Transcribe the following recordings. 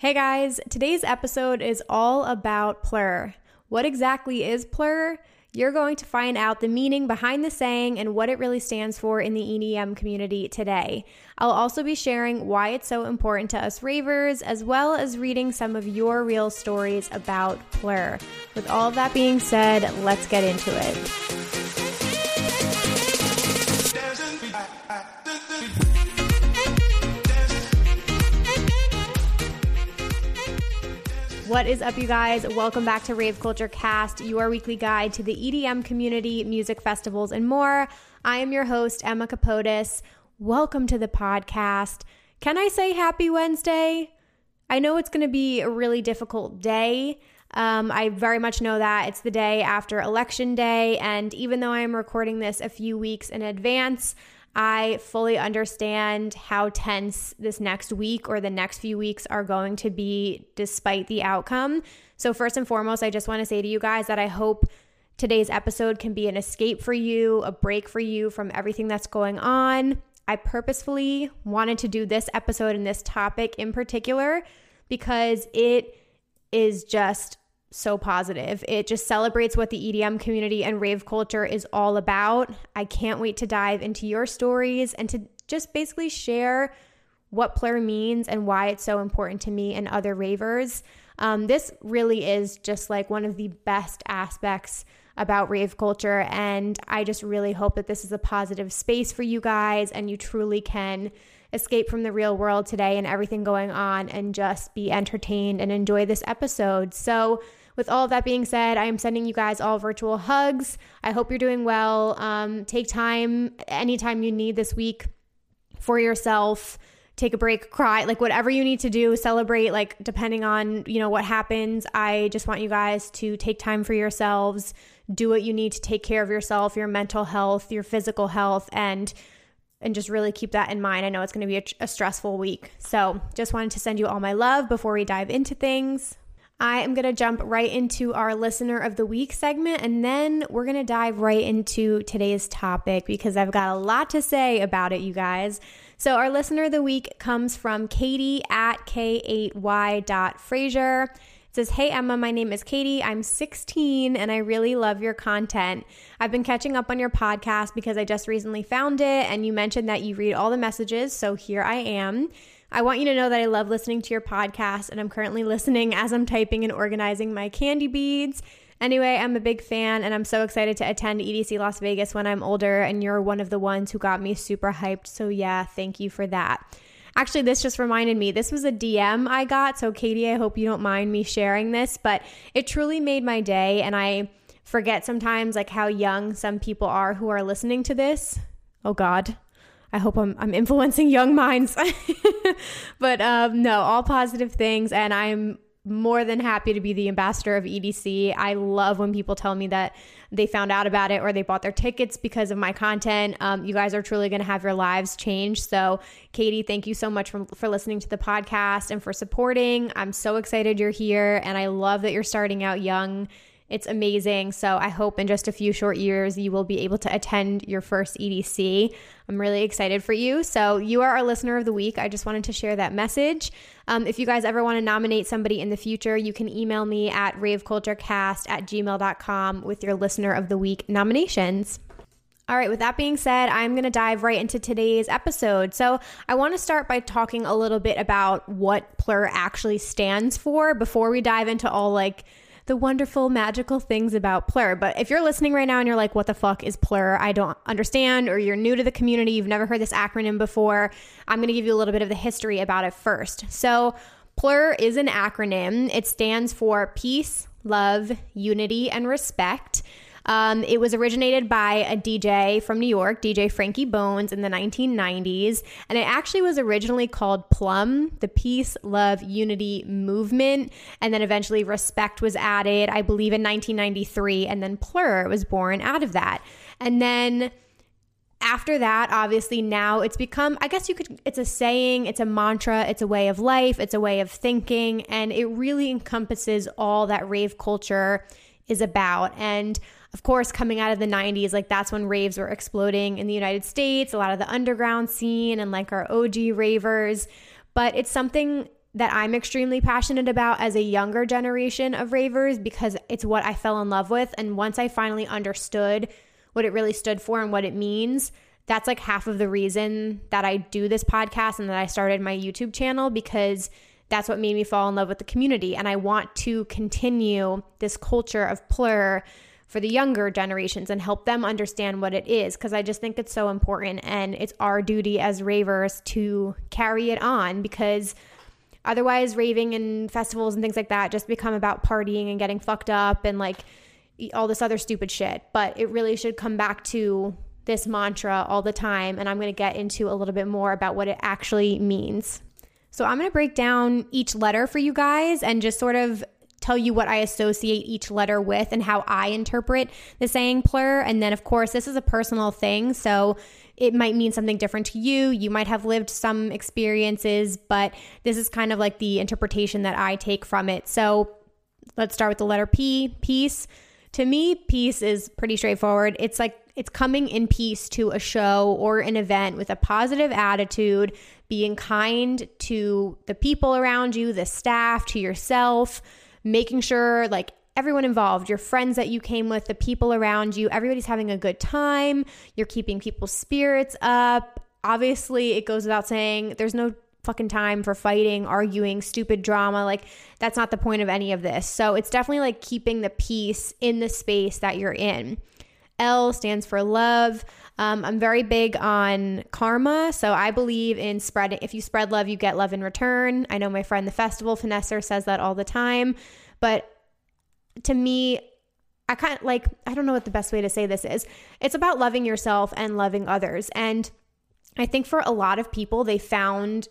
Hey guys, today's episode is all about plur. What exactly is plur? You're going to find out the meaning behind the saying and what it really stands for in the EDM community today. I'll also be sharing why it's so important to us ravers, as well as reading some of your real stories about plur. With all that being said, let's get into it. What is up, you guys? Welcome back to Rave Culture Cast, your weekly guide to the EDM community, music festivals, and more. I am your host, Emma Kapotes. Welcome to the podcast. Can I say happy Wednesday? I know it's going to be a really difficult day. Um, I very much know that it's the day after Election Day, and even though I am recording this a few weeks in advance, I fully understand how tense this next week or the next few weeks are going to be despite the outcome. So, first and foremost, I just want to say to you guys that I hope today's episode can be an escape for you, a break for you from everything that's going on. I purposefully wanted to do this episode and this topic in particular because it is just so positive. It just celebrates what the EDM community and rave culture is all about. I can't wait to dive into your stories and to just basically share what Plur means and why it's so important to me and other ravers. Um, this really is just like one of the best aspects about rave culture. And I just really hope that this is a positive space for you guys and you truly can escape from the real world today and everything going on and just be entertained and enjoy this episode. So, with all of that being said, I am sending you guys all virtual hugs. I hope you're doing well. Um, take time anytime you need this week for yourself. Take a break, cry, like whatever you need to do, celebrate, like depending on, you know, what happens. I just want you guys to take time for yourselves, do what you need to take care of yourself, your mental health, your physical health, and and just really keep that in mind. I know it's going to be a, a, stressful week. So, just wanted to send you all my love before we dive into things. I am going to jump right into our listener of the week segment and then we're going to dive right into today's topic because I've got a lot to say about it, you guys. So, our listener of the week comes from Katie at k8y.fraser. It says, Hey Emma, my name is Katie. I'm 16 and I really love your content. I've been catching up on your podcast because I just recently found it and you mentioned that you read all the messages. So, here I am. I want you to know that I love listening to your podcast, and I'm currently listening as I'm typing and organizing my candy beads. Anyway, I'm a big fan, and I'm so excited to attend EDC Las Vegas when I'm older, and you're one of the ones who got me super hyped. So, yeah, thank you for that. Actually, this just reminded me this was a DM I got. So, Katie, I hope you don't mind me sharing this, but it truly made my day. And I forget sometimes like how young some people are who are listening to this. Oh, God. I hope I'm, I'm influencing young minds. but um, no, all positive things. And I'm more than happy to be the ambassador of EDC. I love when people tell me that they found out about it or they bought their tickets because of my content. Um, you guys are truly going to have your lives change. So, Katie, thank you so much for, for listening to the podcast and for supporting. I'm so excited you're here and I love that you're starting out young it's amazing. So I hope in just a few short years you will be able to attend your first EDC. I'm really excited for you. So you are our listener of the week. I just wanted to share that message. Um, if you guys ever want to nominate somebody in the future, you can email me at raveculturecast at gmail.com with your listener of the week nominations. All right, with that being said, I'm going to dive right into today's episode. So, I want to start by talking a little bit about what PLUR actually stands for before we dive into all like the wonderful, magical things about Plur. But if you're listening right now and you're like, what the fuck is Plur? I don't understand, or you're new to the community, you've never heard this acronym before, I'm going to give you a little bit of the history about it first. So, Plur is an acronym, it stands for Peace, Love, Unity, and Respect. Um, it was originated by a DJ from New York, DJ Frankie Bones, in the 1990s. And it actually was originally called Plum, the Peace, Love, Unity Movement. And then eventually Respect was added, I believe, in 1993. And then Plur was born out of that. And then after that, obviously, now it's become, I guess you could, it's a saying, it's a mantra, it's a way of life, it's a way of thinking, and it really encompasses all that rave culture is about. And of course, coming out of the 90s, like that's when raves were exploding in the United States, a lot of the underground scene and like our OG ravers. But it's something that I'm extremely passionate about as a younger generation of ravers because it's what I fell in love with. And once I finally understood what it really stood for and what it means, that's like half of the reason that I do this podcast and that I started my YouTube channel because that's what made me fall in love with the community. And I want to continue this culture of plur for the younger generations and help them understand what it is because I just think it's so important and it's our duty as ravers to carry it on because otherwise raving and festivals and things like that just become about partying and getting fucked up and like all this other stupid shit but it really should come back to this mantra all the time and I'm going to get into a little bit more about what it actually means. So I'm going to break down each letter for you guys and just sort of tell you what I associate each letter with and how I interpret the saying plur. And then, of course, this is a personal thing. So it might mean something different to you. You might have lived some experiences, but this is kind of like the interpretation that I take from it. So let's start with the letter P, peace. To me, peace is pretty straightforward. It's like it's coming in peace to a show or an event with a positive attitude, being kind to the people around you, the staff, to yourself making sure like everyone involved, your friends that you came with, the people around you, everybody's having a good time. You're keeping people's spirits up. Obviously, it goes without saying there's no fucking time for fighting, arguing, stupid drama. Like, that's not the point of any of this. So, it's definitely like keeping the peace in the space that you're in. L stands for love. Um, I'm very big on karma. So I believe in spreading, if you spread love, you get love in return. I know my friend, the festival finesser, says that all the time. But to me, I kind of like, I don't know what the best way to say this is. It's about loving yourself and loving others. And I think for a lot of people, they found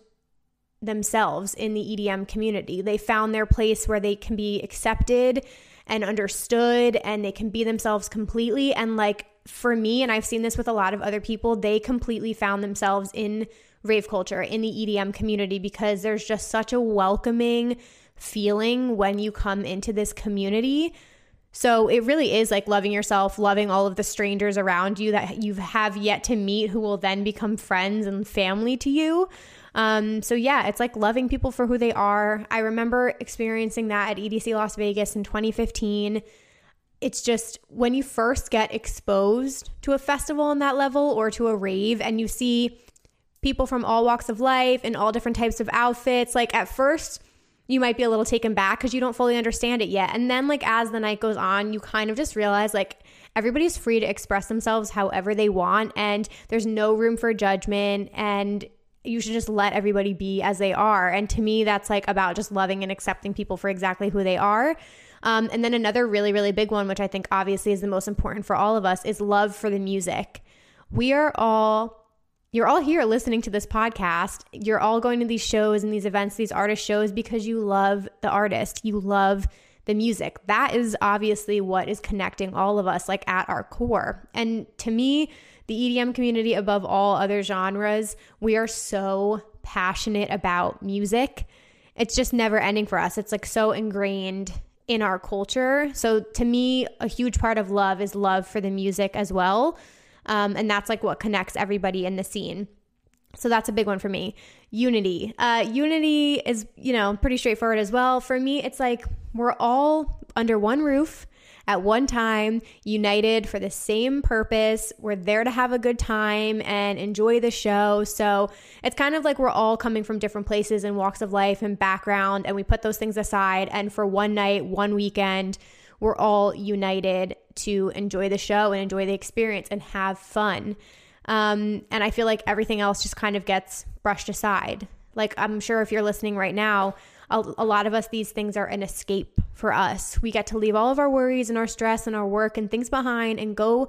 themselves in the EDM community. They found their place where they can be accepted and understood and they can be themselves completely. And like for me, and I've seen this with a lot of other people, they completely found themselves in rave culture, in the EDM community, because there's just such a welcoming feeling when you come into this community. So it really is like loving yourself, loving all of the strangers around you that you have yet to meet who will then become friends and family to you. Um, so yeah, it's like loving people for who they are. I remember experiencing that at EDC Las Vegas in 2015. It's just when you first get exposed to a festival on that level or to a rave and you see people from all walks of life and all different types of outfits, like at first you might be a little taken back because you don't fully understand it yet. And then like as the night goes on, you kind of just realize like everybody's free to express themselves however they want and there's no room for judgment and you should just let everybody be as they are. And to me, that's like about just loving and accepting people for exactly who they are. Um, and then another really, really big one, which I think obviously is the most important for all of us, is love for the music. We are all, you're all here listening to this podcast. You're all going to these shows and these events, these artist shows because you love the artist. You love the music. That is obviously what is connecting all of us, like at our core. And to me, the EDM community, above all other genres, we are so passionate about music. It's just never ending for us. It's like so ingrained in our culture. So to me, a huge part of love is love for the music as well. Um, and that's like what connects everybody in the scene. So that's a big one for me. Unity. Uh, unity is, you know, pretty straightforward as well. For me, it's like we're all under one roof at one time, united for the same purpose. We're there to have a good time and enjoy the show. So it's kind of like we're all coming from different places and walks of life and background, and we put those things aside. And for one night, one weekend, we're all united to enjoy the show and enjoy the experience and have fun. Um, and I feel like everything else just kind of gets brushed aside. Like, I'm sure if you're listening right now, a, a lot of us, these things are an escape for us. We get to leave all of our worries and our stress and our work and things behind and go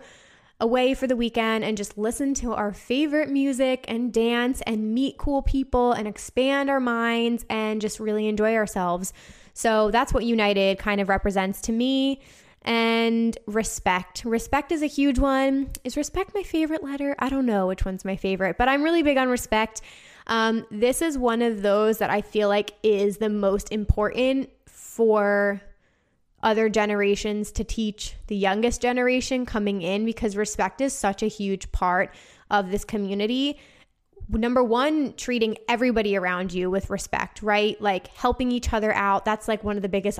away for the weekend and just listen to our favorite music and dance and meet cool people and expand our minds and just really enjoy ourselves. So that's what United kind of represents to me. And respect. Respect is a huge one. Is respect my favorite letter? I don't know which one's my favorite, but I'm really big on respect. Um, this is one of those that I feel like is the most important for other generations to teach the youngest generation coming in because respect is such a huge part of this community. number one, treating everybody around you with respect, right? Like helping each other out. That's like one of the biggest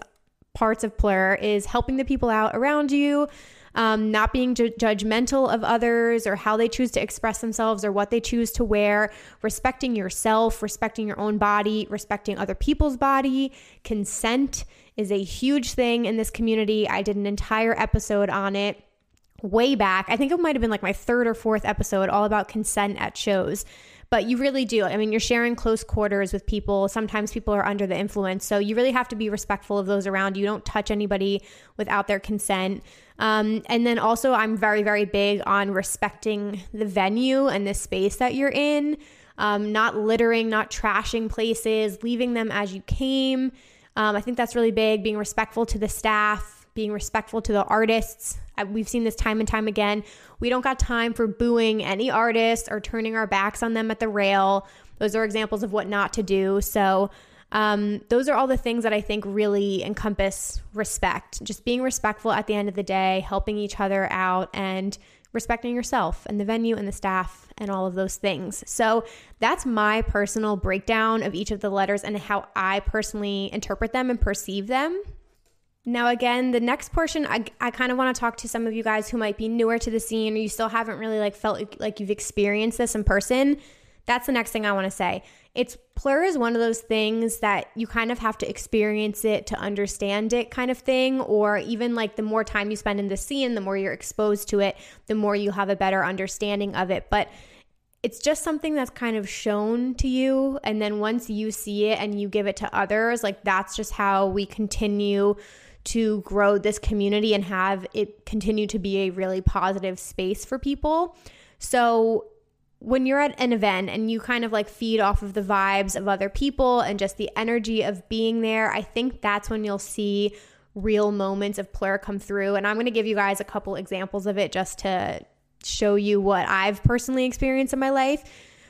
parts of Plur is helping the people out around you, um, not being ju- judgmental of others or how they choose to express themselves or what they choose to wear, respecting yourself, respecting your own body, respecting other people's body. Consent is a huge thing in this community. I did an entire episode on it way back. I think it might have been like my third or fourth episode, all about consent at shows. But you really do. I mean, you're sharing close quarters with people. Sometimes people are under the influence. So you really have to be respectful of those around you. Don't touch anybody without their consent. Um, and then also, I'm very, very big on respecting the venue and the space that you're in, um, not littering, not trashing places, leaving them as you came. Um, I think that's really big, being respectful to the staff, being respectful to the artists. We've seen this time and time again. We don't got time for booing any artists or turning our backs on them at the rail. Those are examples of what not to do. So, um, those are all the things that I think really encompass respect. Just being respectful at the end of the day, helping each other out, and respecting yourself and the venue and the staff and all of those things. So that's my personal breakdown of each of the letters and how I personally interpret them and perceive them. Now, again, the next portion, I, I kind of want to talk to some of you guys who might be newer to the scene or you still haven't really like felt like you've experienced this in person. That's the next thing I want to say. It's plur is one of those things that you kind of have to experience it to understand it, kind of thing. Or even like the more time you spend in the scene, the more you're exposed to it, the more you have a better understanding of it. But it's just something that's kind of shown to you. And then once you see it and you give it to others, like that's just how we continue to grow this community and have it continue to be a really positive space for people. So when you're at an event and you kind of like feed off of the vibes of other people and just the energy of being there, I think that's when you'll see real moments of plur come through. And I'm going to give you guys a couple examples of it just to show you what I've personally experienced in my life.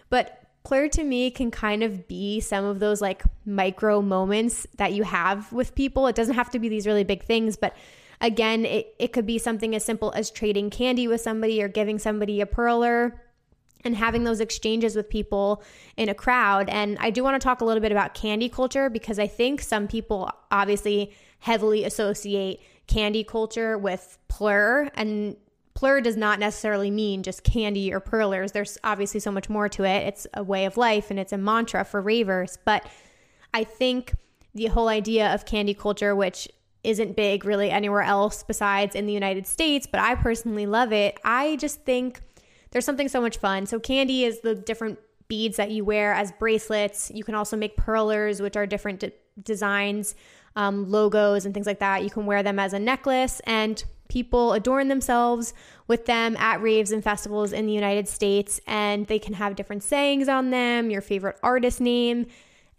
But plur to me can kind of be some of those like micro moments that you have with people. It doesn't have to be these really big things, but again, it, it could be something as simple as trading candy with somebody or giving somebody a perler and having those exchanges with people in a crowd. And I do want to talk a little bit about candy culture because I think some people obviously heavily associate candy culture with plur and plur does not necessarily mean just candy or perlers. There's obviously so much more to it. It's a way of life and it's a mantra for ravers. But I think the whole idea of candy culture, which isn't big really anywhere else besides in the United States, but I personally love it. I just think there's something so much fun. So, candy is the different beads that you wear as bracelets. You can also make perlers, which are different de- designs, um, logos, and things like that. You can wear them as a necklace, and people adorn themselves with them at raves and festivals in the United States. And they can have different sayings on them, your favorite artist name,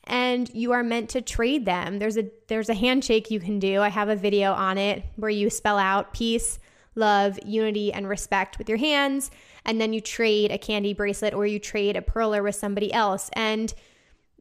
and you are meant to trade them. There's a there's a handshake you can do. I have a video on it where you spell out peace, love, unity, and respect with your hands and then you trade a candy bracelet or you trade a perler with somebody else. And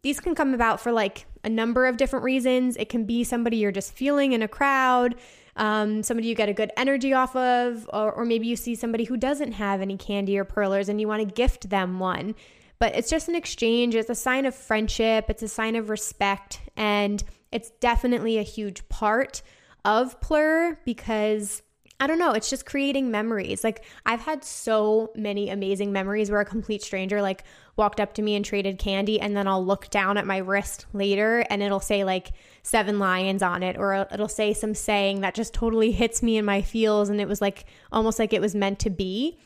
these can come about for like a number of different reasons. It can be somebody you're just feeling in a crowd, um, somebody you get a good energy off of, or, or maybe you see somebody who doesn't have any candy or perlers and you want to gift them one. But it's just an exchange, it's a sign of friendship, it's a sign of respect, and it's definitely a huge part of Plur because I don't know, it's just creating memories. Like I've had so many amazing memories where a complete stranger like walked up to me and traded candy and then I'll look down at my wrist later and it'll say like seven lions on it or it'll say some saying that just totally hits me in my feels and it was like almost like it was meant to be.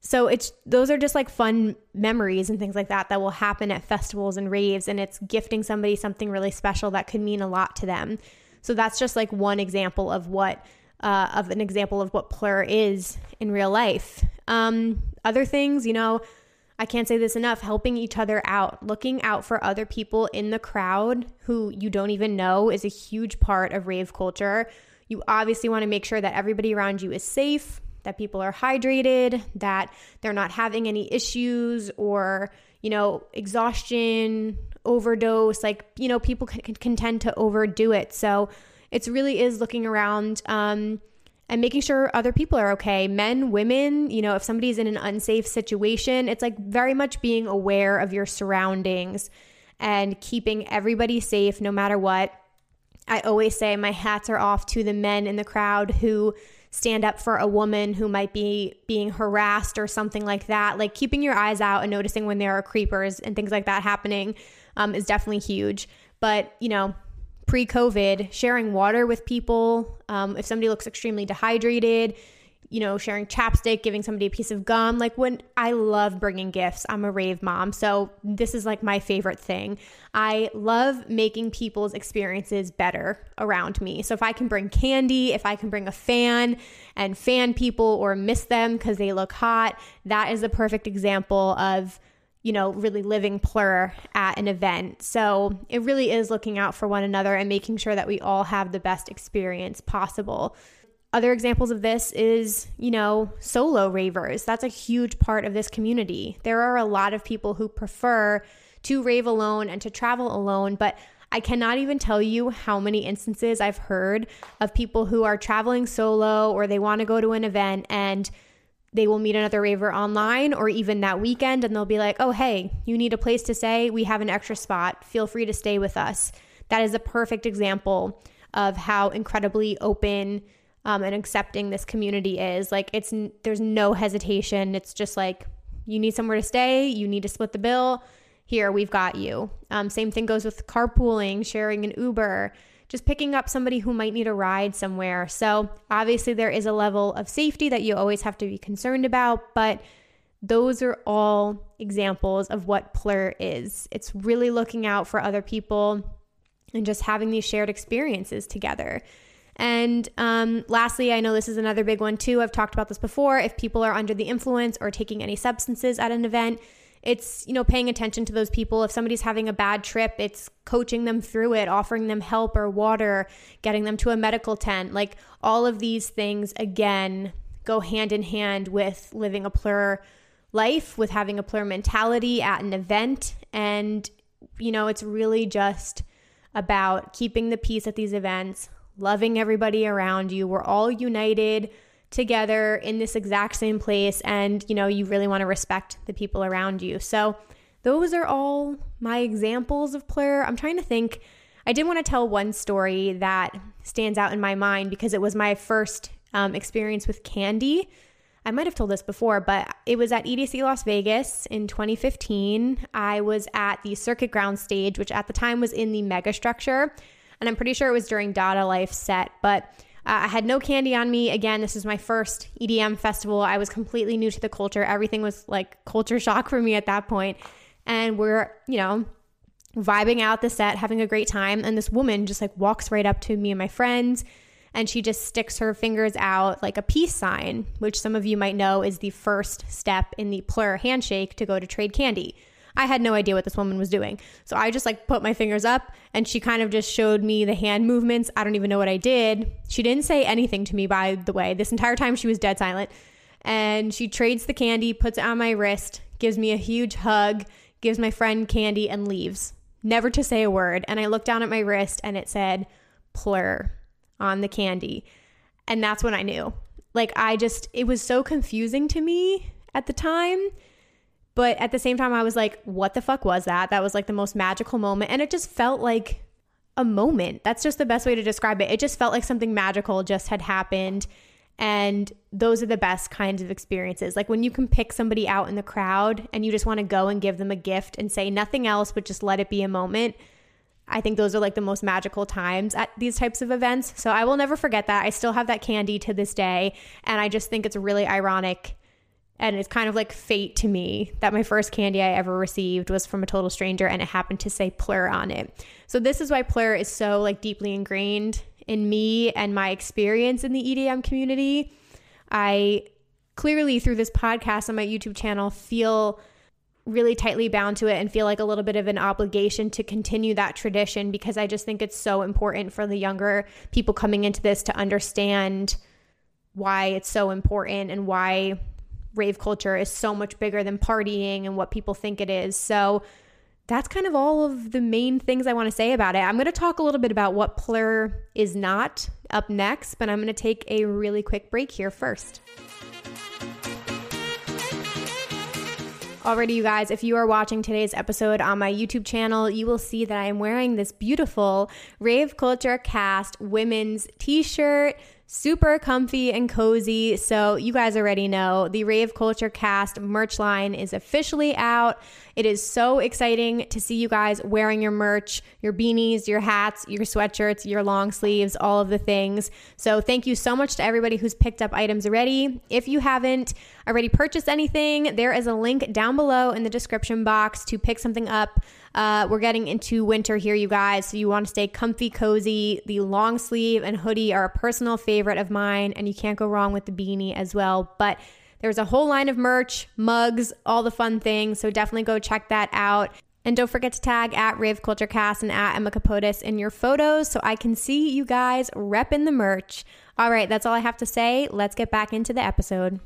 So it's those are just like fun memories and things like that that will happen at festivals and raves and it's gifting somebody something really special that could mean a lot to them. So that's just like one example of what uh, of an example of what plur is in real life. Um, other things, you know, I can't say this enough helping each other out, looking out for other people in the crowd who you don't even know is a huge part of rave culture. You obviously want to make sure that everybody around you is safe, that people are hydrated, that they're not having any issues or, you know, exhaustion, overdose. Like, you know, people can, can tend to overdo it. So, it really is looking around um, and making sure other people are okay. Men women you know if somebody's in an unsafe situation it's like very much being aware of your surroundings and keeping everybody safe no matter what. I always say my hats are off to the men in the crowd who stand up for a woman who might be being harassed or something like that. Like keeping your eyes out and noticing when there are creepers and things like that happening um, is definitely huge. But you know pre COVID, sharing water with people. Um, if somebody looks extremely dehydrated, you know, sharing chapstick, giving somebody a piece of gum. Like when I love bringing gifts, I'm a rave mom. So this is like my favorite thing. I love making people's experiences better around me. So if I can bring candy, if I can bring a fan and fan people or miss them because they look hot, that is a perfect example of you know, really living plur at an event. So it really is looking out for one another and making sure that we all have the best experience possible. Other examples of this is, you know, solo ravers. That's a huge part of this community. There are a lot of people who prefer to rave alone and to travel alone, but I cannot even tell you how many instances I've heard of people who are traveling solo or they want to go to an event and they will meet another raver online or even that weekend and they'll be like, oh, hey, you need a place to stay? We have an extra spot. Feel free to stay with us. That is a perfect example of how incredibly open um, and accepting this community is. Like, it's there's no hesitation. It's just like, you need somewhere to stay, you need to split the bill. Here, we've got you. Um, same thing goes with carpooling, sharing an Uber just picking up somebody who might need a ride somewhere. So, obviously, there is a level of safety that you always have to be concerned about, but those are all examples of what Plur is. It's really looking out for other people and just having these shared experiences together. And um, lastly, I know this is another big one too. I've talked about this before. If people are under the influence or taking any substances at an event, it's you know paying attention to those people. If somebody's having a bad trip it's coaching them through it offering them help or water getting them to a medical tent. Like all of these things again go hand in hand with living a plur life with having a plur mentality at an event. And you know it's really just about keeping the peace at these events loving everybody around you. We're all united together in this exact same place and you know you really want to respect the people around you. So those are all my examples of plur. I'm trying to think i did want to tell one story that stands out in my mind because it was my first um, experience with candy. I might have told this before but it was at edc las vegas in 2015 i was at the circuit ground stage which at the time was in the mega structure and i'm pretty sure it was during dada life set but uh, I had no candy on me. Again, this is my first EDM festival. I was completely new to the culture. Everything was like culture shock for me at that point. And we're, you know, vibing out the set, having a great time. And this woman just like walks right up to me and my friends and she just sticks her fingers out like a peace sign, which some of you might know is the first step in the plur handshake to go to trade candy. I had no idea what this woman was doing. So I just like put my fingers up and she kind of just showed me the hand movements. I don't even know what I did. She didn't say anything to me, by the way. This entire time she was dead silent. And she trades the candy, puts it on my wrist, gives me a huge hug, gives my friend candy, and leaves. Never to say a word. And I looked down at my wrist and it said plur on the candy. And that's when I knew. Like, I just, it was so confusing to me at the time but at the same time, I was like, what the fuck was that? That was like the most magical moment. And it just felt like a moment. That's just the best way to describe it. It just felt like something magical just had happened. And those are the best kinds of experiences. Like when you can pick somebody out in the crowd and you just want to go and give them a gift and say nothing else, but just let it be a moment. I think those are like the most magical times at these types of events. So I will never forget that. I still have that candy to this day. And I just think it's really ironic and it's kind of like fate to me that my first candy I ever received was from a total stranger and it happened to say plur on it. So this is why plur is so like deeply ingrained in me and my experience in the EDM community. I clearly through this podcast on my YouTube channel feel really tightly bound to it and feel like a little bit of an obligation to continue that tradition because I just think it's so important for the younger people coming into this to understand why it's so important and why rave culture is so much bigger than partying and what people think it is. So that's kind of all of the main things I want to say about it. I'm going to talk a little bit about what Plur is not up next, but I'm going to take a really quick break here first. Already, you guys, if you are watching today's episode on my YouTube channel, you will see that I am wearing this beautiful Rave Culture Cast women's t shirt super comfy and cozy. So, you guys already know the Rave Culture Cast merch line is officially out. It is so exciting to see you guys wearing your merch, your beanies, your hats, your sweatshirts, your long sleeves, all of the things. So, thank you so much to everybody who's picked up items already. If you haven't already purchased anything, there is a link down below in the description box to pick something up. Uh, we're getting into winter here, you guys, so you want to stay comfy, cozy. The long sleeve and hoodie are a personal favorite of mine, and you can't go wrong with the beanie as well. But there's a whole line of merch, mugs, all the fun things. So definitely go check that out. And don't forget to tag at Rave Culture Cast and at Emma Kapotes in your photos so I can see you guys repping the merch. All right, that's all I have to say. Let's get back into the episode.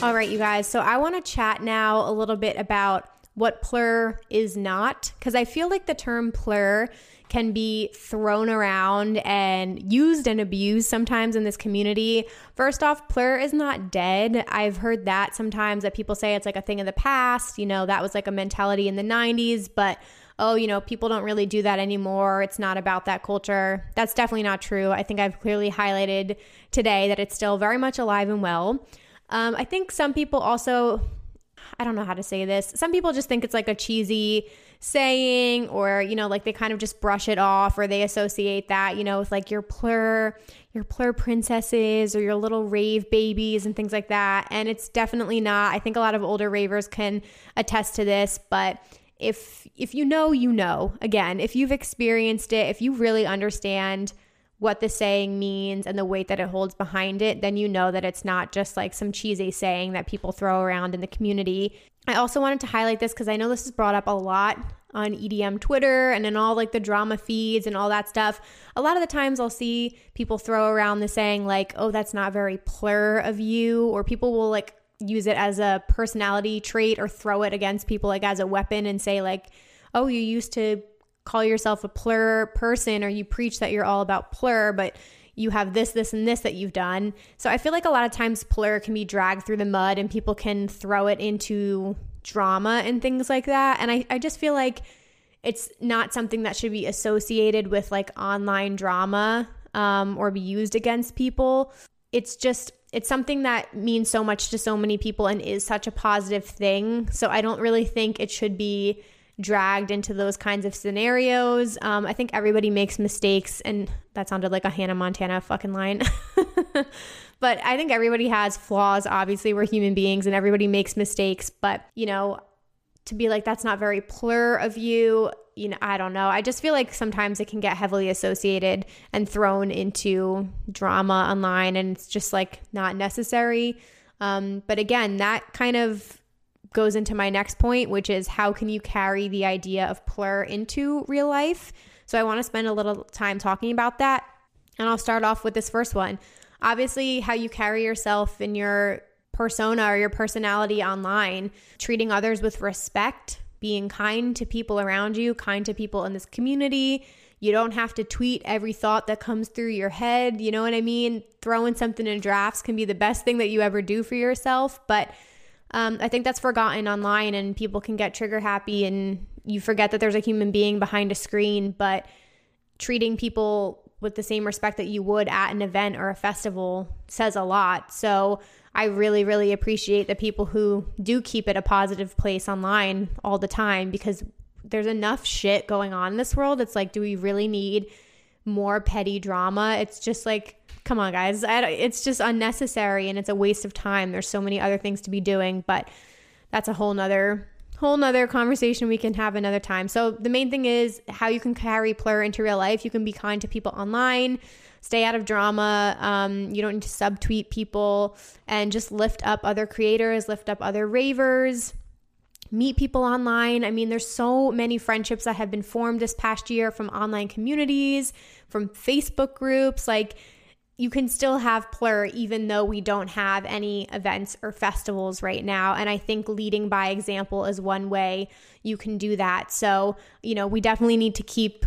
All right, you guys. So I want to chat now a little bit about what plur is not, because I feel like the term plur can be thrown around and used and abused sometimes in this community. First off, plur is not dead. I've heard that sometimes that people say it's like a thing of the past. You know, that was like a mentality in the 90s, but oh, you know, people don't really do that anymore. It's not about that culture. That's definitely not true. I think I've clearly highlighted today that it's still very much alive and well. Um, I think some people also, I don't know how to say this. Some people just think it's like a cheesy saying, or you know, like they kind of just brush it off, or they associate that, you know, with like your plur, your plur princesses, or your little rave babies, and things like that. And it's definitely not. I think a lot of older ravers can attest to this, but if if you know, you know. Again, if you've experienced it, if you really understand what the saying means and the weight that it holds behind it, then you know that it's not just like some cheesy saying that people throw around in the community. I also wanted to highlight this because I know this is brought up a lot on EDM Twitter and in all like the drama feeds and all that stuff. A lot of the times I'll see people throw around the saying like, "Oh, that's not very plur of you," or people will like use it as a personality trait or throw it against people like as a weapon and say like, "Oh, you used to call yourself a plur person or you preach that you're all about plur, but you have this, this, and this that you've done. So I feel like a lot of times plur can be dragged through the mud and people can throw it into drama and things like that. And I, I just feel like it's not something that should be associated with like online drama um, or be used against people. It's just, it's something that means so much to so many people and is such a positive thing. So I don't really think it should be dragged into those kinds of scenarios. Um, I think everybody makes mistakes, and that sounded like a Hannah Montana fucking line. but I think everybody has flaws. Obviously, we're human beings and everybody makes mistakes. But, you know, to be like, that's not very plur of you, you know, I don't know. I just feel like sometimes it can get heavily associated and thrown into drama online, and it's just like not necessary. Um, but again, that kind of goes into my next point, which is how can you carry the idea of plur into real life? So I want to spend a little time talking about that. And I'll start off with this first one. Obviously, how you carry yourself in your persona or your personality online, treating others with respect, being kind to people around you, kind to people in this community. You don't have to tweet every thought that comes through your head. You know what I mean? Throwing something in drafts can be the best thing that you ever do for yourself, but um, I think that's forgotten online, and people can get trigger happy, and you forget that there's a human being behind a screen. But treating people with the same respect that you would at an event or a festival says a lot. So I really, really appreciate the people who do keep it a positive place online all the time because there's enough shit going on in this world. It's like, do we really need more petty drama? It's just like come on, guys. it's just unnecessary and it's a waste of time. There's so many other things to be doing, but that's a whole nother whole nother conversation we can have another time. So the main thing is how you can carry plur into real life. You can be kind to people online, stay out of drama. Um, you don't need to subtweet people and just lift up other creators, lift up other ravers. Meet people online. I mean, there's so many friendships that have been formed this past year from online communities, from Facebook groups. Like, you can still have plur even though we don't have any events or festivals right now. And i think leading by example is one way you can do that. So you know we definitely need to keep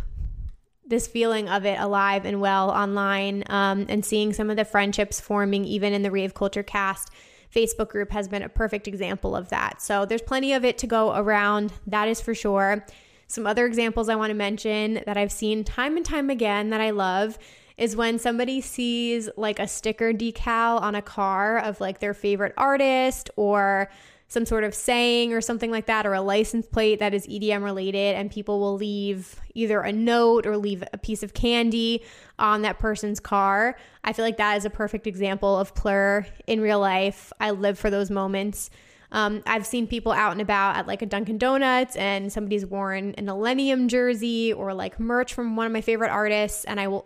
this feeling of it alive and well online um, and seeing some of the friendships forming even in the rave culture cast facebook group has been a perfect example of that. So there's plenty of it to go around that is for sure. Some other examples i want to mention that i've seen time and time again that i love is when somebody sees like a sticker decal on a car of like their favorite artist or some sort of saying or something like that, or a license plate that is EDM related, and people will leave either a note or leave a piece of candy on that person's car. I feel like that is a perfect example of plur in real life. I live for those moments. Um, I've seen people out and about at like a Dunkin' Donuts and somebody's worn an Illenium jersey or like merch from one of my favorite artists, and I will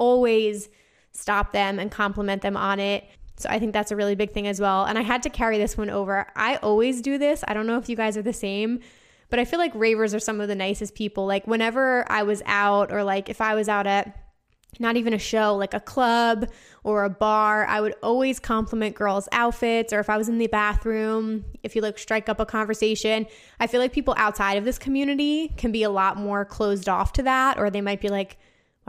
always stop them and compliment them on it. So I think that's a really big thing as well. And I had to carry this one over. I always do this. I don't know if you guys are the same, but I feel like ravers are some of the nicest people. Like whenever I was out or like if I was out at not even a show, like a club or a bar, I would always compliment girls' outfits. Or if I was in the bathroom, if you like strike up a conversation, I feel like people outside of this community can be a lot more closed off to that, or they might be like,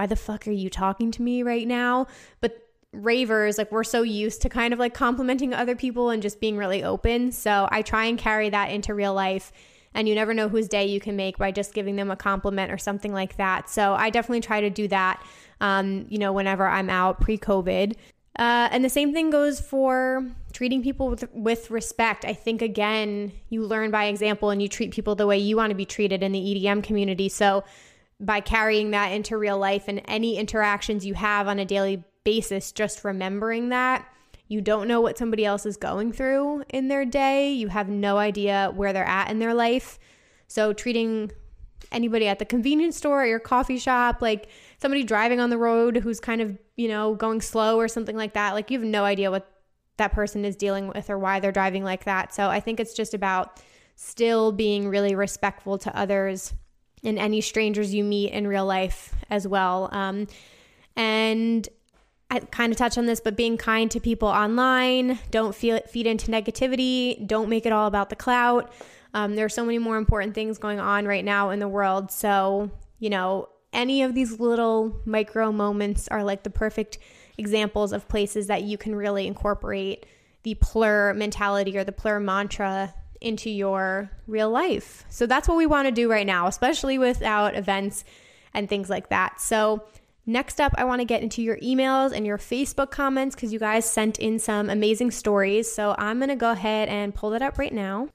why the fuck are you talking to me right now? But ravers, like we're so used to kind of like complimenting other people and just being really open. So I try and carry that into real life. And you never know whose day you can make by just giving them a compliment or something like that. So I definitely try to do that, um, you know, whenever I'm out pre COVID. Uh, and the same thing goes for treating people with, with respect. I think, again, you learn by example and you treat people the way you want to be treated in the EDM community. So, by carrying that into real life and any interactions you have on a daily basis, just remembering that. You don't know what somebody else is going through in their day. You have no idea where they're at in their life. So, treating anybody at the convenience store or your coffee shop, like somebody driving on the road who's kind of, you know, going slow or something like that, like you have no idea what that person is dealing with or why they're driving like that. So, I think it's just about still being really respectful to others and any strangers you meet in real life as well. Um, and I kind of touched on this, but being kind to people online, don't feel feed into negativity, don't make it all about the clout. Um, there are so many more important things going on right now in the world. So, you know, any of these little micro moments are like the perfect examples of places that you can really incorporate the plur mentality or the plur mantra into your real life. So that's what we want to do right now, especially without events and things like that. So, next up, I want to get into your emails and your Facebook comments because you guys sent in some amazing stories. So, I'm going to go ahead and pull that up right now.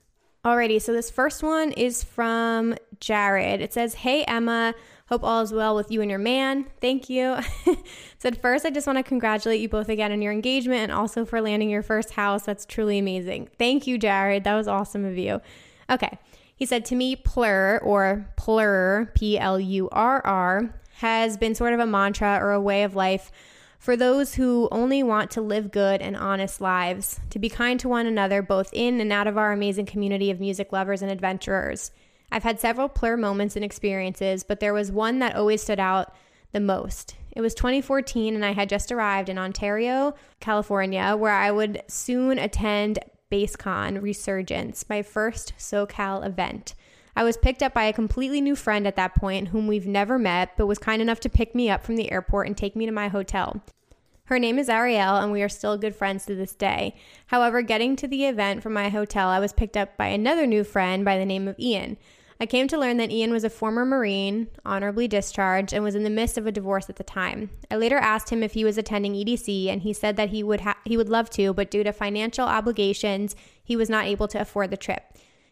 Alrighty, so this first one is from Jared. It says, Hey Emma, Hope all is well with you and your man. Thank you. Said first, I just want to congratulate you both again on your engagement and also for landing your first house. That's truly amazing. Thank you, Jared. That was awesome of you. Okay. He said to me, plur or plur, P L U R R, has been sort of a mantra or a way of life for those who only want to live good and honest lives, to be kind to one another, both in and out of our amazing community of music lovers and adventurers. I've had several plur moments and experiences, but there was one that always stood out the most. It was 2014, and I had just arrived in Ontario, California, where I would soon attend Basscon Resurgence, my first SoCal event. I was picked up by a completely new friend at that point, whom we've never met, but was kind enough to pick me up from the airport and take me to my hotel. Her name is Ariel, and we are still good friends to this day. However, getting to the event from my hotel, I was picked up by another new friend by the name of Ian. I came to learn that Ian was a former Marine, honorably discharged, and was in the midst of a divorce at the time. I later asked him if he was attending EDC, and he said that he would ha- he would love to, but due to financial obligations, he was not able to afford the trip.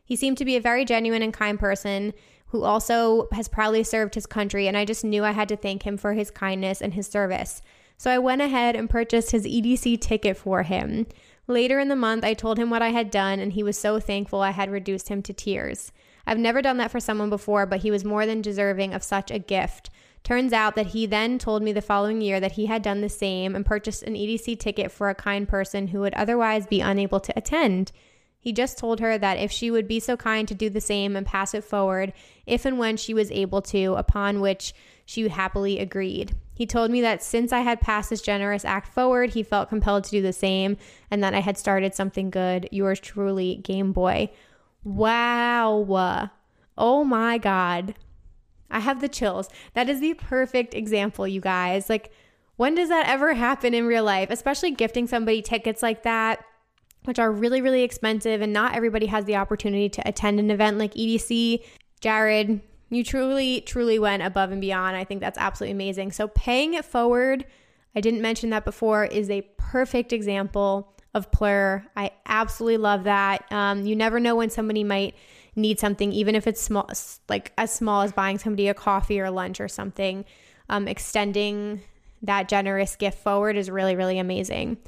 He seemed to be a very genuine and kind person who also has proudly served his country, and I just knew I had to thank him for his kindness and his service. So I went ahead and purchased his EDC ticket for him. Later in the month, I told him what I had done, and he was so thankful I had reduced him to tears. I've never done that for someone before, but he was more than deserving of such a gift. Turns out that he then told me the following year that he had done the same and purchased an EDC ticket for a kind person who would otherwise be unable to attend. He just told her that if she would be so kind to do the same and pass it forward, if and when she was able to, upon which she happily agreed. He told me that since I had passed this generous act forward, he felt compelled to do the same and that I had started something good. Yours truly, Game Boy. Wow. Oh my God. I have the chills. That is the perfect example, you guys. Like, when does that ever happen in real life? Especially gifting somebody tickets like that, which are really, really expensive, and not everybody has the opportunity to attend an event like EDC. Jared, you truly, truly went above and beyond. I think that's absolutely amazing. So, paying it forward, I didn't mention that before, is a perfect example of Plur. I absolutely love that. Um, you never know when somebody might need something, even if it's small, like as small as buying somebody a coffee or lunch or something. Um, extending that generous gift forward is really, really amazing.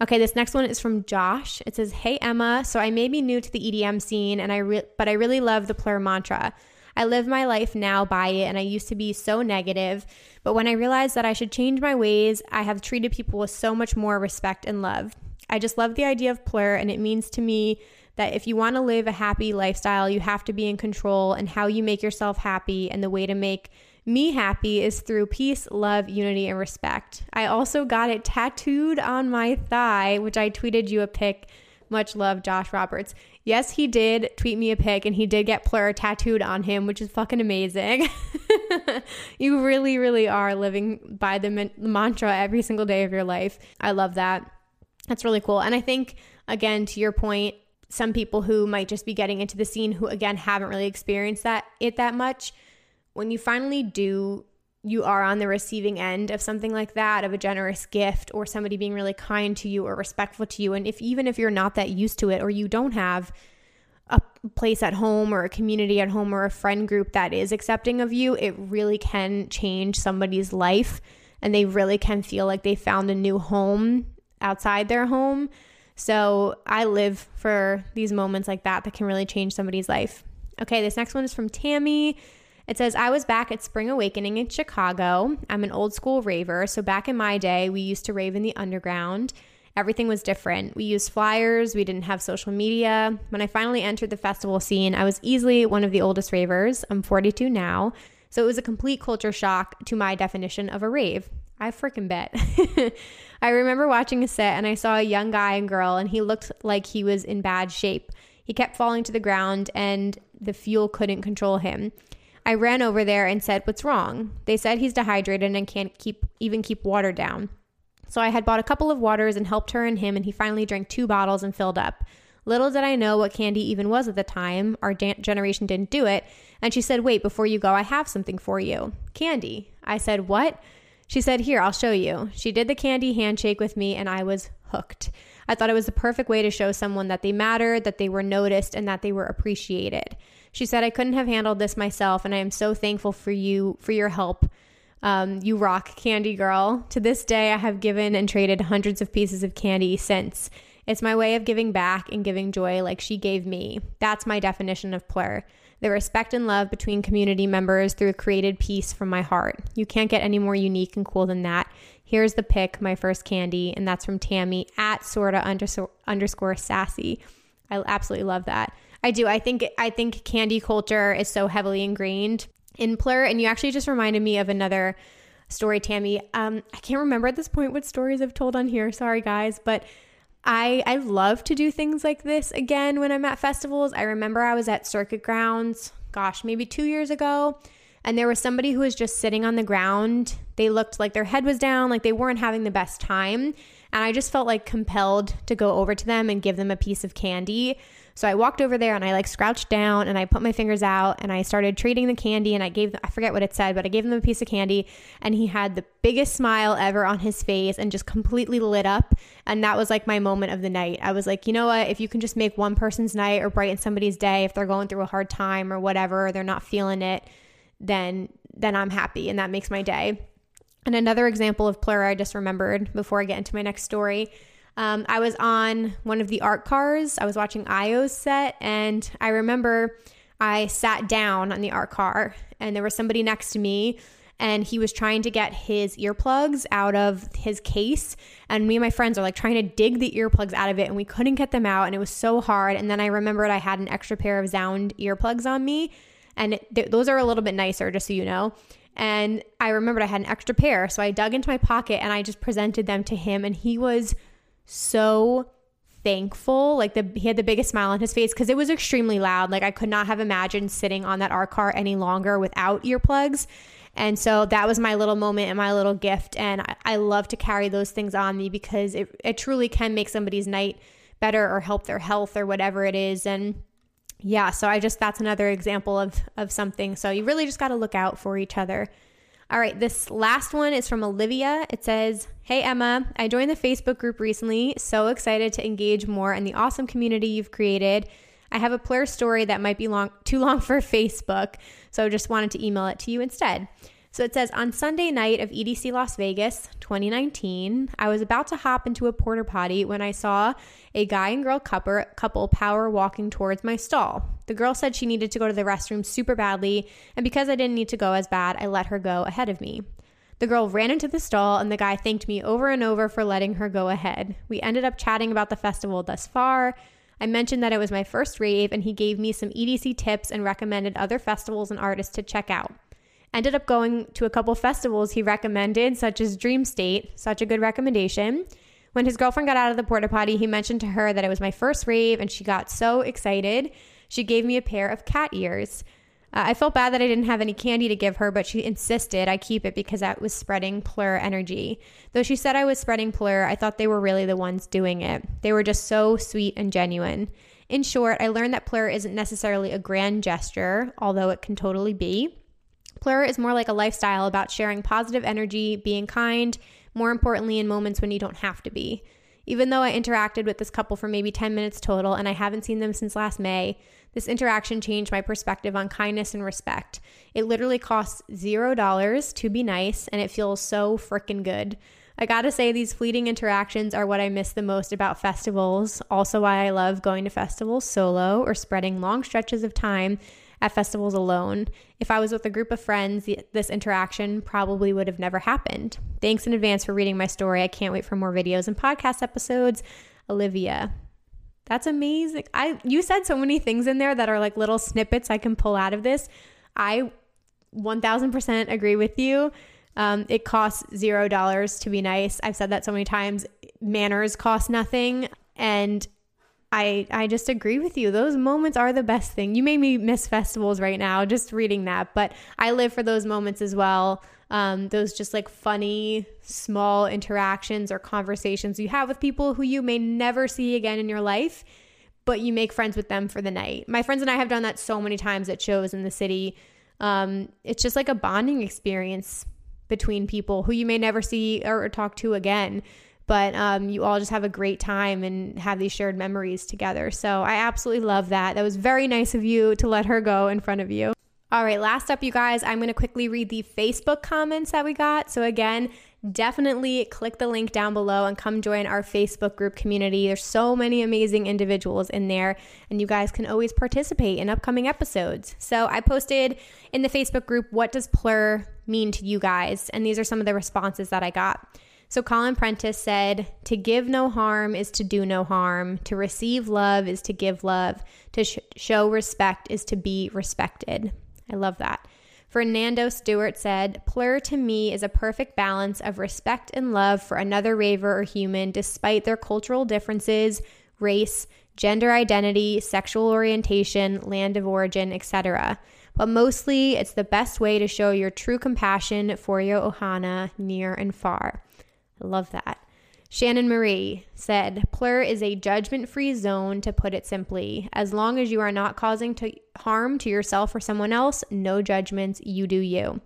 Okay, this next one is from Josh. It says, "Hey Emma, so I may be new to the EDM scene, and I re- but I really love the Plur mantra. I live my life now by it, and I used to be so negative. But when I realized that I should change my ways, I have treated people with so much more respect and love. I just love the idea of Plur, and it means to me that if you want to live a happy lifestyle, you have to be in control and how you make yourself happy. And the way to make me happy is through peace, love, unity, and respect. I also got it tattooed on my thigh, which I tweeted you a pic. Much love, Josh Roberts. Yes, he did tweet me a pic and he did get Plur tattooed on him, which is fucking amazing. you really, really are living by the mantra every single day of your life. I love that. That's really cool. And I think, again, to your point, some people who might just be getting into the scene who again haven't really experienced that it that much when you finally do you are on the receiving end of something like that of a generous gift or somebody being really kind to you or respectful to you and if even if you're not that used to it or you don't have a place at home or a community at home or a friend group that is accepting of you it really can change somebody's life and they really can feel like they found a new home outside their home so I live for these moments like that that can really change somebody's life. Okay, this next one is from Tammy. It says, I was back at Spring Awakening in Chicago. I'm an old school raver. So back in my day, we used to rave in the underground. Everything was different. We used flyers, we didn't have social media. When I finally entered the festival scene, I was easily one of the oldest ravers. I'm 42 now. So it was a complete culture shock to my definition of a rave. I freaking bet. I remember watching a set and I saw a young guy and girl, and he looked like he was in bad shape. He kept falling to the ground, and the fuel couldn't control him. I ran over there and said, "What's wrong?" They said he's dehydrated and can't keep even keep water down. So I had bought a couple of waters and helped her and him, and he finally drank two bottles and filled up. Little did I know what candy even was at the time. Our generation didn't do it. And she said, Wait, before you go, I have something for you. Candy. I said, What? She said, Here, I'll show you. She did the candy handshake with me, and I was hooked. I thought it was the perfect way to show someone that they mattered, that they were noticed, and that they were appreciated. She said, I couldn't have handled this myself, and I am so thankful for you, for your help. Um, you rock, Candy Girl. To this day, I have given and traded hundreds of pieces of candy since. It's my way of giving back and giving joy like she gave me. That's my definition of plur the respect and love between community members through created piece from my heart. You can't get any more unique and cool than that. Here's the pick, my first candy, and that's from Tammy at sorta underscore, underscore sassy. I absolutely love that. I do. I think I think candy culture is so heavily ingrained in Plur, and you actually just reminded me of another story, Tammy. Um, I can't remember at this point what stories I've told on here. Sorry, guys, but I I love to do things like this again when I'm at festivals. I remember I was at Circuit Grounds, gosh, maybe 2 years ago, and there was somebody who was just sitting on the ground. They looked like their head was down, like they weren't having the best time, and I just felt like compelled to go over to them and give them a piece of candy. So I walked over there and I like scrouched down and I put my fingers out and I started treating the candy and I gave them, I forget what it said, but I gave them a piece of candy and he had the biggest smile ever on his face and just completely lit up. And that was like my moment of the night. I was like, you know what? If you can just make one person's night or brighten somebody's day, if they're going through a hard time or whatever, or they're not feeling it, then then I'm happy and that makes my day. And another example of Plur I just remembered before I get into my next story um, I was on one of the art cars. I was watching Io's set, and I remember I sat down on the art car, and there was somebody next to me, and he was trying to get his earplugs out of his case. And me and my friends are like trying to dig the earplugs out of it, and we couldn't get them out, and it was so hard. And then I remembered I had an extra pair of Zound earplugs on me, and th- those are a little bit nicer, just so you know. And I remembered I had an extra pair. So I dug into my pocket and I just presented them to him. And he was so thankful. Like the he had the biggest smile on his face because it was extremely loud. Like I could not have imagined sitting on that art car any longer without earplugs. And so that was my little moment and my little gift. And I, I love to carry those things on me because it, it truly can make somebody's night better or help their health or whatever it is. And yeah, so I just that's another example of of something. So you really just got to look out for each other. All right, this last one is from Olivia. It says, Hey Emma, I joined the Facebook group recently. So excited to engage more in the awesome community you've created. I have a Plur story that might be long too long for Facebook, so I just wanted to email it to you instead. So it says on Sunday night of EDC Las Vegas 2019, I was about to hop into a porta potty when I saw a guy and girl couple power walking towards my stall. The girl said she needed to go to the restroom super badly, and because I didn't need to go as bad, I let her go ahead of me. The girl ran into the stall, and the guy thanked me over and over for letting her go ahead. We ended up chatting about the festival thus far. I mentioned that it was my first rave, and he gave me some EDC tips and recommended other festivals and artists to check out. Ended up going to a couple festivals he recommended, such as Dreamstate, such a good recommendation. When his girlfriend got out of the porta potty, he mentioned to her that it was my first rave and she got so excited. She gave me a pair of cat ears. Uh, I felt bad that I didn't have any candy to give her, but she insisted I keep it because that was spreading plur energy. Though she said I was spreading plur, I thought they were really the ones doing it. They were just so sweet and genuine. In short, I learned that plur isn't necessarily a grand gesture, although it can totally be. Plur is more like a lifestyle about sharing positive energy, being kind, more importantly, in moments when you don't have to be. Even though I interacted with this couple for maybe 10 minutes total and I haven't seen them since last May, this interaction changed my perspective on kindness and respect. It literally costs $0 to be nice and it feels so freaking good. I gotta say, these fleeting interactions are what I miss the most about festivals. Also, why I love going to festivals solo or spreading long stretches of time at festivals alone. If I was with a group of friends, this interaction probably would have never happened. Thanks in advance for reading my story. I can't wait for more videos and podcast episodes. Olivia. That's amazing. I you said so many things in there that are like little snippets I can pull out of this. I 1000% agree with you. Um, it costs zero dollars to be nice. I've said that so many times. Manners cost nothing. And I I just agree with you. Those moments are the best thing. You made me miss festivals right now just reading that, but I live for those moments as well. Um, those just like funny small interactions or conversations you have with people who you may never see again in your life, but you make friends with them for the night. My friends and I have done that so many times at shows in the city. Um, it's just like a bonding experience between people who you may never see or talk to again but um, you all just have a great time and have these shared memories together. So I absolutely love that. That was very nice of you to let her go in front of you. All right, last up, you guys, I'm going to quickly read the Facebook comments that we got. So, again, definitely click the link down below and come join our Facebook group community. There's so many amazing individuals in there, and you guys can always participate in upcoming episodes. So, I posted in the Facebook group, What does plur mean to you guys? And these are some of the responses that I got. So Colin Prentice said, To give no harm is to do no harm. To receive love is to give love. To sh- show respect is to be respected. I love that. Fernando Stewart said, Plur to me is a perfect balance of respect and love for another raver or human despite their cultural differences, race, gender identity, sexual orientation, land of origin, etc. But mostly, it's the best way to show your true compassion for your ohana near and far. I love that. Shannon Marie said, Plur is a judgment free zone, to put it simply. As long as you are not causing to harm to yourself or someone else, no judgments, you do you.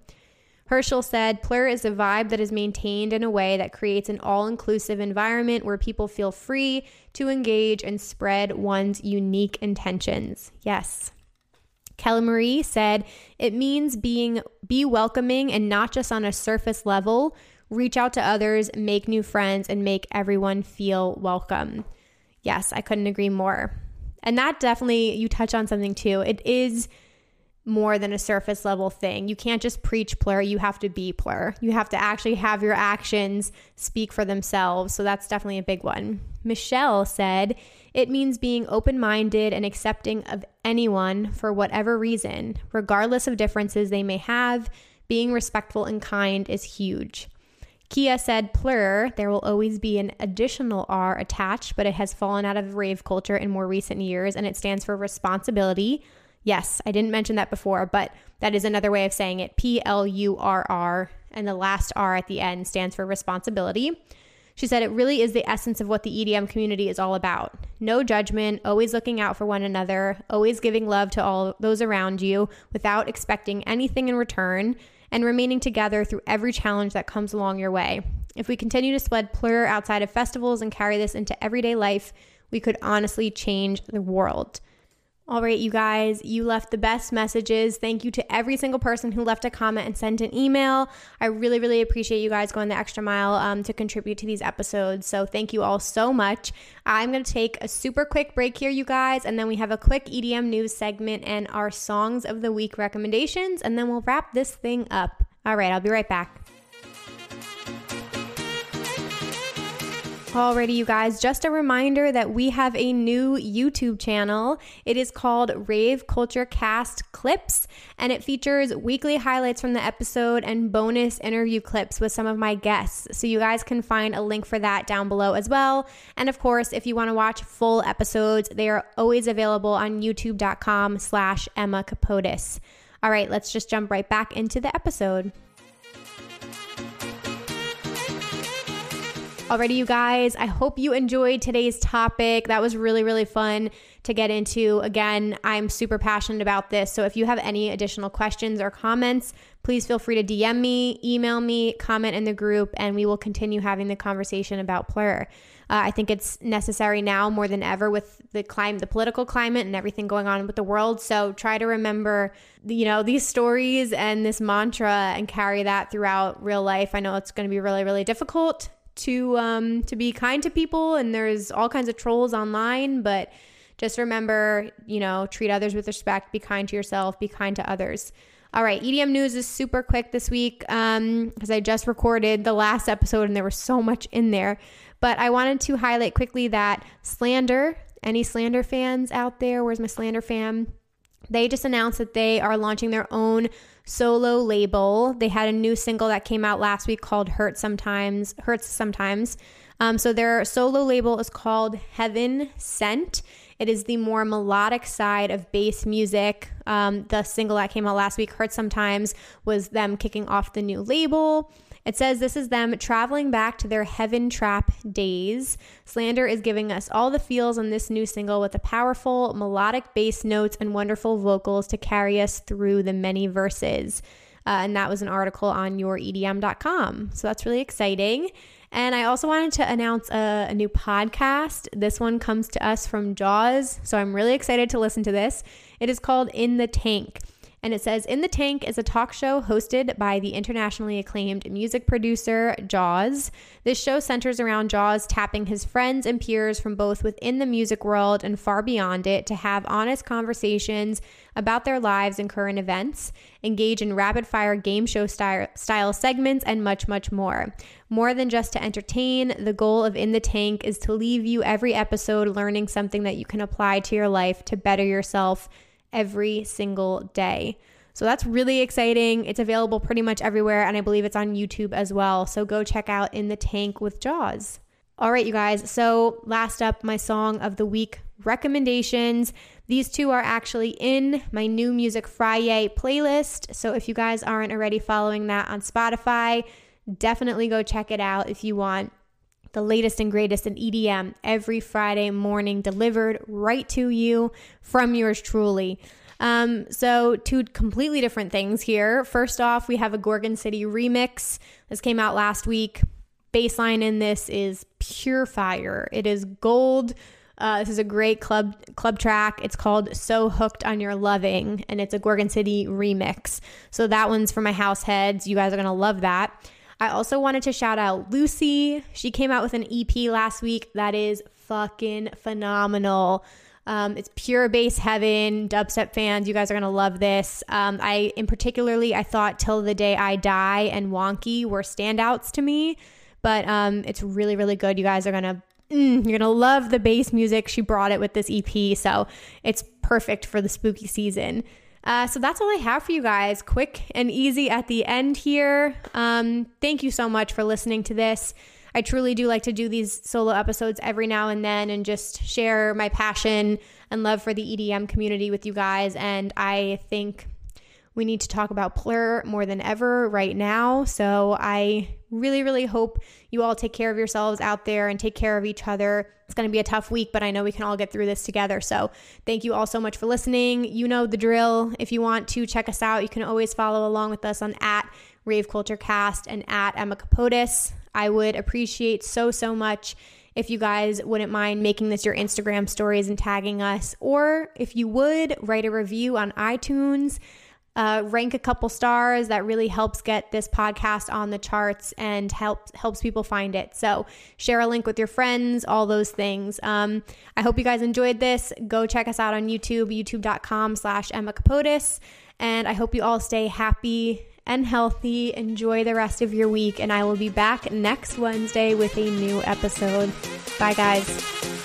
Herschel said, Plur is a vibe that is maintained in a way that creates an all inclusive environment where people feel free to engage and spread one's unique intentions. Yes. Kelly Marie said, It means being be welcoming and not just on a surface level reach out to others, make new friends, and make everyone feel welcome. Yes, I couldn't agree more. And that definitely, you touch on something too. It is more than a surface level thing. You can't just preach plur, you have to be plur. You have to actually have your actions speak for themselves. So that's definitely a big one. Michelle said, it means being open minded and accepting of anyone for whatever reason, regardless of differences they may have, Being respectful and kind is huge. Kia said plur, there will always be an additional R attached, but it has fallen out of rave culture in more recent years and it stands for responsibility. Yes, I didn't mention that before, but that is another way of saying it P L U R R, and the last R at the end stands for responsibility. She said it really is the essence of what the EDM community is all about. No judgment, always looking out for one another, always giving love to all those around you without expecting anything in return, and remaining together through every challenge that comes along your way. If we continue to spread plur outside of festivals and carry this into everyday life, we could honestly change the world. All right, you guys, you left the best messages. Thank you to every single person who left a comment and sent an email. I really, really appreciate you guys going the extra mile um, to contribute to these episodes. So, thank you all so much. I'm going to take a super quick break here, you guys, and then we have a quick EDM news segment and our songs of the week recommendations, and then we'll wrap this thing up. All right, I'll be right back. Alrighty, you guys, just a reminder that we have a new YouTube channel. It is called Rave Culture Cast Clips, and it features weekly highlights from the episode and bonus interview clips with some of my guests. So you guys can find a link for that down below as well. And of course, if you want to watch full episodes, they are always available on youtube.com slash Emma Kapotes. All right, let's just jump right back into the episode. Alrighty, you guys, I hope you enjoyed today's topic. That was really, really fun to get into. Again, I'm super passionate about this. So if you have any additional questions or comments, please feel free to DM me, email me, comment in the group, and we will continue having the conversation about plur. Uh, I think it's necessary now more than ever with the climate, the political climate, and everything going on with the world. So try to remember, you know, these stories and this mantra and carry that throughout real life. I know it's going to be really, really difficult to um, to be kind to people, and there's all kinds of trolls online, but just remember, you know, treat others with respect, be kind to yourself, be kind to others. All right, EDM news is super quick this week because um, I just recorded the last episode and there was so much in there. But I wanted to highlight quickly that Slander, any Slander fans out there, where's my Slander fam? They just announced that they are launching their own solo label. They had a new single that came out last week called Hurt Sometimes, Hurts Sometimes. Um, so their solo label is called Heaven Sent. It is the more melodic side of bass music. Um, the single that came out last week, Hurt Sometimes, was them kicking off the new label. It says this is them traveling back to their heaven trap days. Slander is giving us all the feels on this new single with the powerful melodic bass notes and wonderful vocals to carry us through the many verses. Uh, and that was an article on youredm.com. So that's really exciting. And I also wanted to announce a, a, new podcast. This one comes to us from Jauz. So I'm really excited to listen to this. It is called In the Tank. And it says In the Tank is a talk show hosted by the internationally acclaimed music producer Jauz. This show centers around Jauz tapping his friends and peers from both within the music world and far beyond it to have honest conversations about their lives and current events, engage in rapid fire game show style, style segments, and much, much more. More than just to entertain, the goal of In the Tank is to leave you every episode learning something that you can apply to your life to better yourself every single day. So that's really exciting. It's available pretty much everywhere, and I believe it's on YouTube as well. So go check out In the Tank with Jauz. All right, you guys. So, last up, my song of the week recommendations. These two are actually in my new Music Friday playlist. So, if you guys aren't already following that on Spotify, definitely go check it out if you want the latest and greatest in EDM every Friday morning, delivered right to you from yours truly. Um, so, two completely different things here. First off, we have a Gorgon City remix. This came out last week. Baseline in this is pure fire. It is gold. Uh, this is a great club club track. It's called "So Hooked on Your Loving," and it's a Gorgon City remix. So that one's for my house heads. You guys are gonna love that. I also wanted to shout out LUCII. She came out with an EP last week that is fucking phenomenal. Um, it's pure bass heaven. Dubstep fans, you guys are gonna love this. Um, I, in particularly, I thought "Till the Day I Die" and "Wonky" were standouts to me, but um, it's really, really good. You guys are gonna Mm, you're gonna love the bass music. She brought it with this EP, so it's perfect for the spooky season. Uh, so that's all I have for you guys. Quick and easy at the end here. Um, thank you so much for listening to this. I truly do like to do these solo episodes every now and then and just share my passion and love for the EDM community with you guys. And I think we need to talk about Plur more than ever right now. So I really, really hope you all take care of yourselves out there and take care of each other. It's going to be a tough week, but I know we can all get through this together. So thank you all so much for listening. You know the drill. If you want to check us out, you can always follow along with us on at Rave Culture Cast and at Emma Kapotes. I would appreciate so, so much if you guys wouldn't mind making this your Instagram stories and tagging us, or if you would write a review on iTunes. Uh, rank a couple stars that really helps get this podcast on the charts and helps helps people find it so share a link with your friends all those things um, i hope you guys enjoyed this go check us out on youtube youtube.com slash emma kapotes and i hope you all stay happy and healthy. Enjoy the rest of your week, and I will be back next Wednesday with a new episode. Bye, guys.